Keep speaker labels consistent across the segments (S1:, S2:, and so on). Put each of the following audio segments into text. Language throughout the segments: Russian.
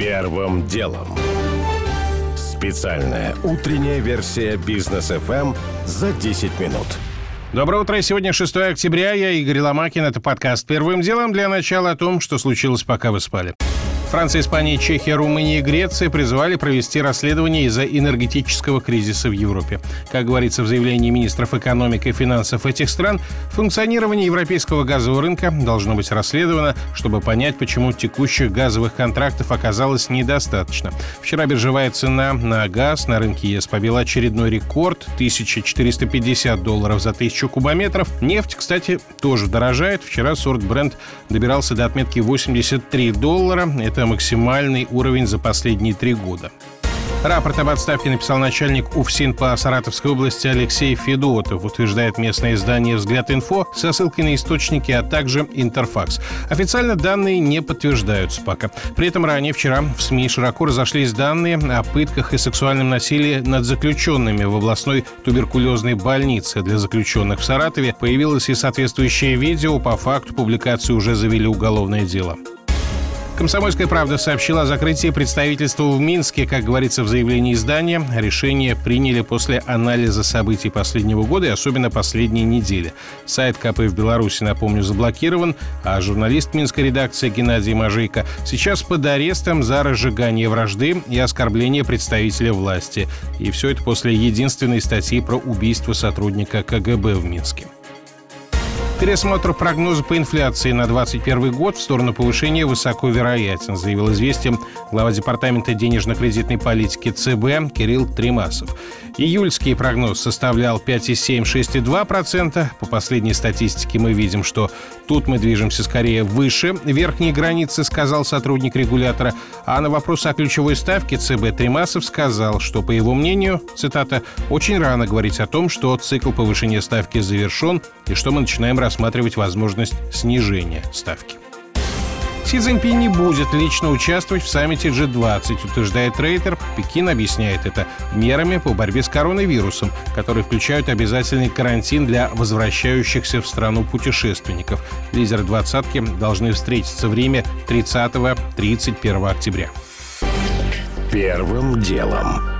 S1: Первым делом. Специальная утренняя версия бизнес FM за 10 минут.
S2: Доброе утро. Сегодня 6 октября. Я Игорь Ломакин. Это подкаст «Первым делом» для начала о том, что случилось, пока вы спали. Франция, Испания, Чехия, Румыния и Греция призвали провести расследование из-за энергетического кризиса в Европе. Как говорится в заявлении министров экономики и финансов этих стран, функционирование европейского газового рынка должно быть расследовано, чтобы понять, почему текущих газовых контрактов оказалось недостаточно. Вчера биржевая цена на газ на рынке ЕС побила очередной рекорд – 1450 долларов за тысячу кубометров. Нефть, кстати, тоже дорожает. Вчера сорт бренд добирался до отметки 83 доллара. Это это максимальный уровень за последние три года. Рапорт об отставке написал начальник УФСИН по Саратовской области Алексей Федотов, утверждает местное издание «Взгляд инфо» со ссылкой на источники, а также Интерфакс. Официально данные не подтверждаются пока. При этом ранее вчера в СМИ широко разошлись данные о пытках и сексуальном насилии над заключенными в областной туберкулезной больнице для заключенных в Саратове. Появилось и соответствующее видео. По факту публикации уже завели уголовное дело. Комсомольская правда сообщила о закрытии представительства в Минске. Как говорится в заявлении издания, решение приняли после анализа событий последнего года и особенно последней недели. Сайт КП в Беларуси, напомню, заблокирован, а журналист Минской редакции Геннадий Мажейко сейчас под арестом за разжигание вражды и оскорбление представителя власти. И все это после единственной статьи про убийство сотрудника КГБ в Минске. Пересмотр прогноза по инфляции на 2021 год в сторону повышения высоко вероятен, заявил известием глава Департамента денежно-кредитной политики ЦБ Кирилл Тримасов. Июльский прогноз составлял 5,7-6,2%. По последней статистике мы видим, что тут мы движемся скорее выше верхней границы, сказал сотрудник регулятора. А на вопрос о ключевой ставке ЦБ Тримасов сказал, что, по его мнению, цитата, «очень рано говорить о том, что цикл повышения ставки завершен и что мы начинаем рассматривать возможность снижения ставки. Си Цзиньпинь не будет лично участвовать в саммите G20, утверждает Рейтер. Пекин объясняет это мерами по борьбе с коронавирусом, которые включают обязательный карантин для возвращающихся в страну путешественников. Лидеры двадцатки должны встретиться в Риме 30-31 октября.
S1: Первым делом.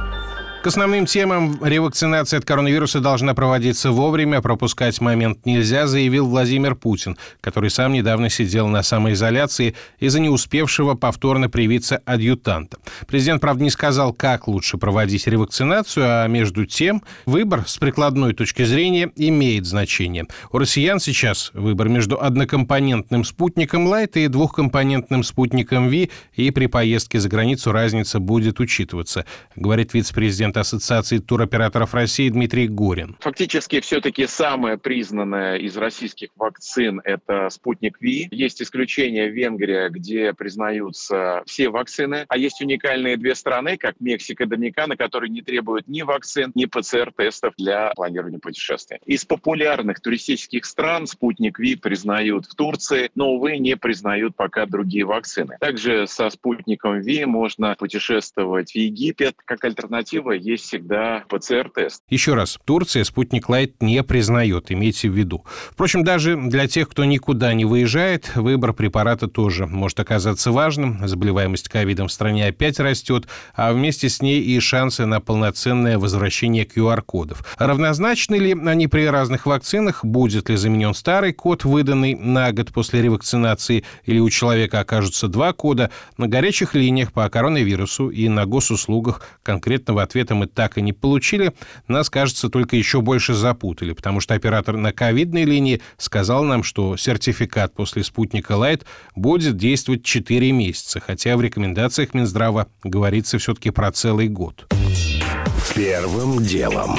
S2: К основным темам ревакцинация от коронавируса должна проводиться вовремя, пропускать момент нельзя, заявил Владимир Путин, который сам недавно сидел на самоизоляции из-за не успевшего повторно привиться адъютанта. Президент, правда, не сказал, как лучше проводить ревакцинацию, а между тем выбор с прикладной точки зрения имеет значение. У россиян сейчас выбор между однокомпонентным спутником Light и двухкомпонентным спутником Ви, и при поездке за границу разница будет учитываться, говорит вице-президент президент Ассоциации туроператоров России Дмитрий Горин.
S3: Фактически все-таки самая признанная из российских вакцин – это спутник Ви. Есть исключение Венгрия, где признаются все вакцины, а есть уникальные две страны, как Мексика и Доминикана, которые не требуют ни вакцин, ни ПЦР-тестов для планирования путешествия. Из популярных туристических стран спутник Ви признают в Турции, но, увы, не признают пока другие вакцины. Также со спутником Ви можно путешествовать в Египет как альтернатива есть всегда ПЦР-тест.
S2: Еще раз, Турция спутник Лайт не признает, имейте в виду. Впрочем, даже для тех, кто никуда не выезжает, выбор препарата тоже может оказаться важным. Заболеваемость ковидом в стране опять растет, а вместе с ней и шансы на полноценное возвращение QR-кодов. Равнозначны ли они при разных вакцинах? Будет ли заменен старый код, выданный на год после ревакцинации, или у человека окажутся два кода? На горячих линиях по коронавирусу и на госуслугах конкретного ответа ответа мы так и не получили, нас, кажется, только еще больше запутали, потому что оператор на ковидной линии сказал нам, что сертификат после спутника Light будет действовать 4 месяца, хотя в рекомендациях Минздрава говорится все-таки про целый год.
S1: Первым делом.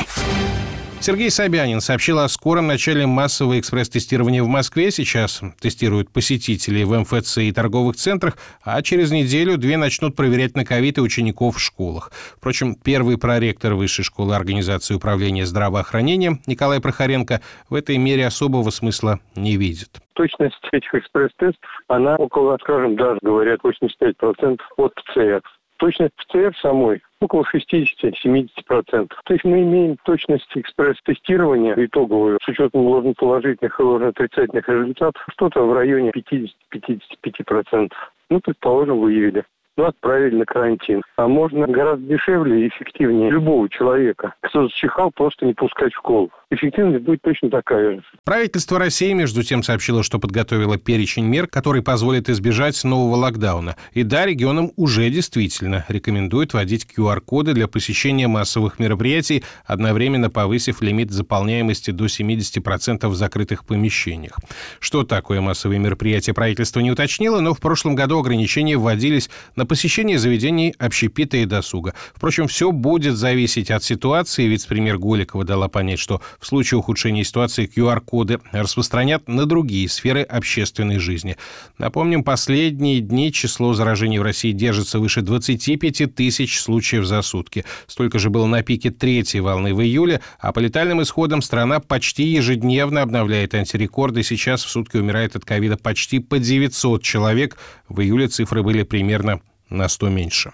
S2: Сергей Собянин сообщил о скором начале массового экспресс-тестирования в Москве. Сейчас тестируют посетителей в МФЦ и торговых центрах, а через неделю-две начнут проверять на ковид и учеников в школах. Впрочем, первый проректор Высшей школы организации управления здравоохранением Николай Прохоренко в этой мере особого смысла не видит.
S4: Точность этих экспресс-тестов, она около, скажем, даже говорят, 85% от ПЦР. Точность ПЦР самой около 60-70%. То есть мы имеем точность экспресс-тестирования итоговую с учетом ложноположительных и ложноотрицательных результатов что-то в районе 50-55%. Ну, предположим, выявили. ну, отправили на карантин. А можно гораздо дешевле и эффективнее любого человека, кто зачихал, просто не пускать в школу. Эффективность будет точно такая же.
S2: Правительство России, между тем, сообщило, что подготовило перечень мер, который позволит избежать нового локдауна. И да, регионам уже действительно рекомендует вводить QR-коды для посещения массовых мероприятий, одновременно повысив лимит заполняемости до 70% в закрытых помещениях. Что такое массовые мероприятия, правительство не уточнило, но в прошлом году ограничения вводились на посещение заведений общепита и досуга. Впрочем, все будет зависеть от ситуации. Вице-премьер Голикова дала понять, что в случае ухудшения ситуации QR-коды распространят на другие сферы общественной жизни. Напомним, последние дни число заражений в России держится выше 25 тысяч случаев за сутки. Столько же было на пике третьей волны в июле, а по летальным исходам страна почти ежедневно обновляет антирекорды. Сейчас в сутки умирает от ковида почти по 900 человек. В июле цифры были примерно на 100 меньше.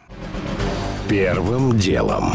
S1: Первым делом.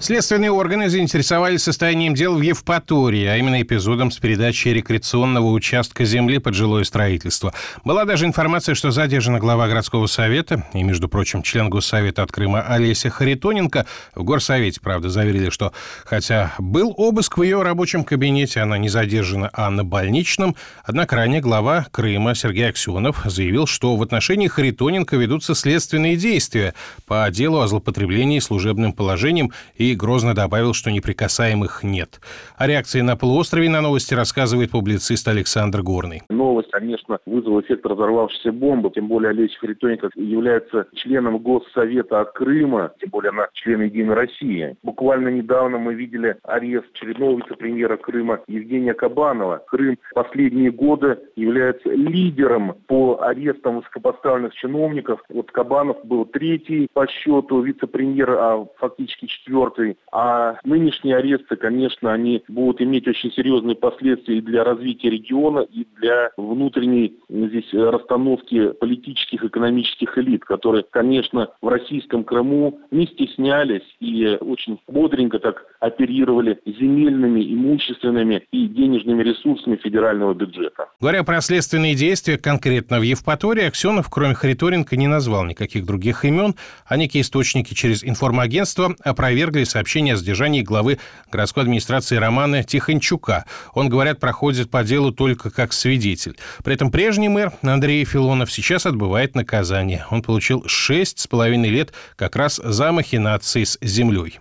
S2: Следственные органы заинтересовались состоянием дел в Евпатории, а именно эпизодом с передачей рекреационного участка земли под жилое строительство. Была даже информация, что задержана глава городского совета и, между прочим, член Госсовета от Крыма Олеся Харитоненко. В Горсовете, правда, заверили, что хотя был обыск в ее рабочем кабинете, она не задержана, а на больничном. Однако ранее глава Крыма Сергей Аксенов заявил, что в отношении Харитоненко ведутся следственные действия по делу о злоупотреблении служебным положением и грозно добавил, что неприкасаемых нет. О реакции на полуострове на новости рассказывает публицист Александр Горный.
S5: Новость, конечно, вызвала эффект разорвавшейся бомбы, тем более Олеся Харитоненко является членом Госсовета от Крыма, тем более она член Единой России. Буквально недавно мы видели арест очередного вице-премьера Крыма Евгения Кабанова. Крым последние годы является лидером по арестам высокопоставленных чиновников. Вот Кабанов был третий по счету вице-премьера, а фактически четвертый санкций. А нынешние аресты, конечно, они будут иметь очень серьезные последствия и для развития региона, и для внутренней здесь расстановки политических, экономических элит, которые, конечно, в российском Крыму не стеснялись и очень бодренько так оперировали земельными, имущественными и денежными ресурсами федерального бюджета.
S2: Говоря про следственные действия конкретно в Евпатории, Аксенов, кроме Харитоненко, не назвал никаких других имен, а некие источники через информагентство опровергли сообщение о задержании главы городской администрации Романа Тихончука. Он, говорят, проходит по делу только как свидетель. При этом прежний мэр Андрей Филонов сейчас отбывает наказание. Он получил шесть с половиной лет как раз за махинации с землей.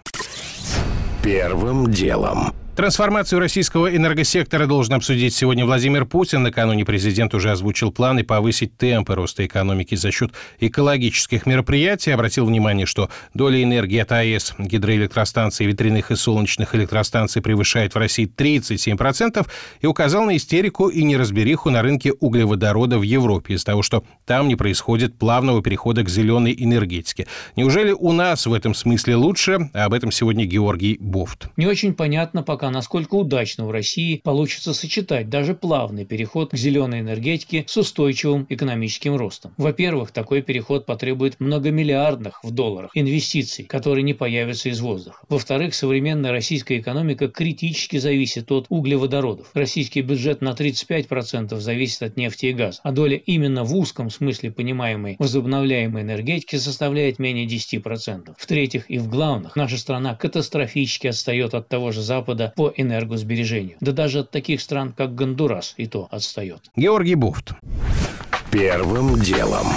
S1: Первым делом.
S2: Трансформацию российского энергосектора должен обсудить сегодня Владимир Путин. Накануне президент уже озвучил планы повысить темпы роста экономики за счет экологических мероприятий. Обратил внимание, что доля энергии от АЭС, гидроэлектростанций, ветряных и солнечных электростанций превышает в России 37% и указал на истерику и неразбериху на рынке углеводорода в Европе из-за того, что там не происходит плавного перехода к зеленой энергетике. Неужели у нас в этом смысле лучше? Об этом сегодня Георгий Бофт.
S6: Не очень понятно пока, насколько удачно в России получится сочетать даже плавный переход к зеленой энергетике с устойчивым экономическим ростом. Во-первых, такой переход потребует многомиллиардных в долларах инвестиций, которые не появятся из воздуха. Во-вторых, современная российская экономика критически зависит от углеводородов. Российский бюджет на 35% зависит от нефти и газа, а доля именно в узком смысле понимаемой возобновляемой энергетики составляет менее 10%. В-третьих и в главных, наша страна катастрофически отстает от того же Запада по энергосбережению. Да даже от таких стран, как Гондурас, и то отстает.
S2: Георгий Буфт.
S1: Первым делом.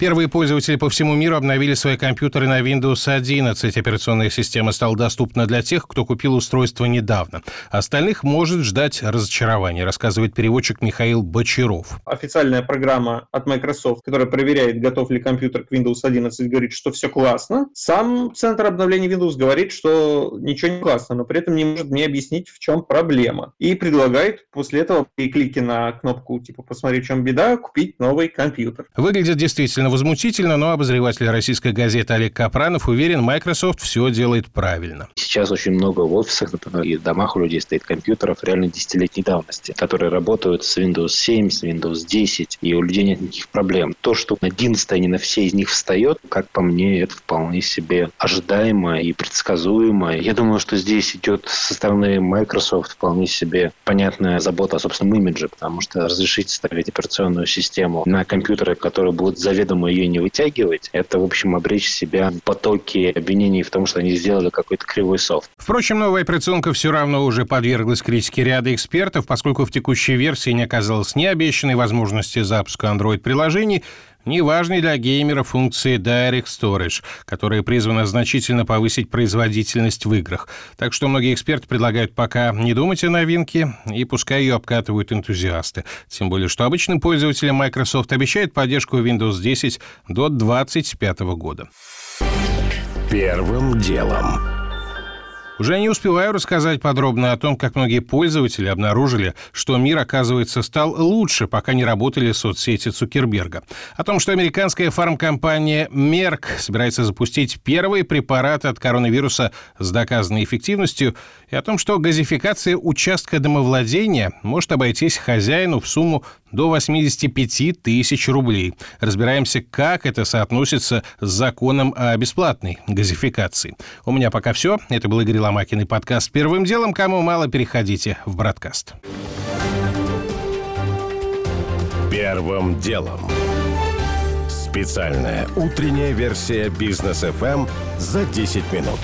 S2: Первые пользователи по всему миру обновили свои компьютеры на Windows 11. Операционная система стала доступна для тех, кто купил устройство недавно. Остальных может ждать разочарование, рассказывает переводчик Михаил Бочаров.
S7: Официальная программа от Microsoft, которая проверяет, готов ли компьютер к Windows 11, говорит, что все классно. Сам центр обновления Windows говорит, что ничего не классно, но при этом не может мне объяснить, в чем проблема. И предлагает после этого при клике на кнопку типа «Посмотри, в чем беда», купить новый компьютер.
S2: Выглядит действительно возмутительно, но обозреватель российской газеты Олег Капранов уверен, Microsoft все делает правильно.
S8: Сейчас очень много в офисах, например, и в домах у людей стоит компьютеров реально десятилетней давности, которые работают с Windows 7, с Windows 10, и у людей нет никаких проблем. То, что на 11 не на все из них встает, как по мне, это вполне себе ожидаемо и предсказуемо. Я думаю, что здесь идет со стороны Microsoft вполне себе понятная забота о собственном имидже, потому что разрешить ставить операционную систему на компьютеры, которые будут заведомо ее не вытягивать, это, в общем, обречь себя в потоке обвинений в том, что они сделали какой-то кривой софт.
S2: Впрочем, новая операционка все равно уже подверглась критике ряда экспертов, поскольку в текущей версии не оказалось ни обещанной возможности запуска Android-приложений, ни важной для геймера функции Direct Storage, которая призвана значительно повысить производительность в играх. Так что многие эксперты предлагают пока не думать о новинке, и пускай ее обкатывают энтузиасты. Тем более, что обычным пользователям Microsoft обещает поддержку Windows 10 до 2025 года.
S1: Первым делом.
S2: Уже не успеваю рассказать подробно о том, как многие пользователи обнаружили, что мир, оказывается, стал лучше, пока не работали соцсети Цукерберга. О том, что американская фармкомпания Merck собирается запустить первый препарат от коронавируса с доказанной эффективностью, и о том, что газификация участка домовладения может обойтись хозяину в сумму до 85 тысяч рублей. Разбираемся, как это соотносится с законом о бесплатной газификации. У меня пока все. Это был Игорь Ломакин и подкаст «Первым делом». Кому мало, переходите в бродкаст.
S1: Первым делом. Специальная утренняя версия бизнес FM за 10 минут.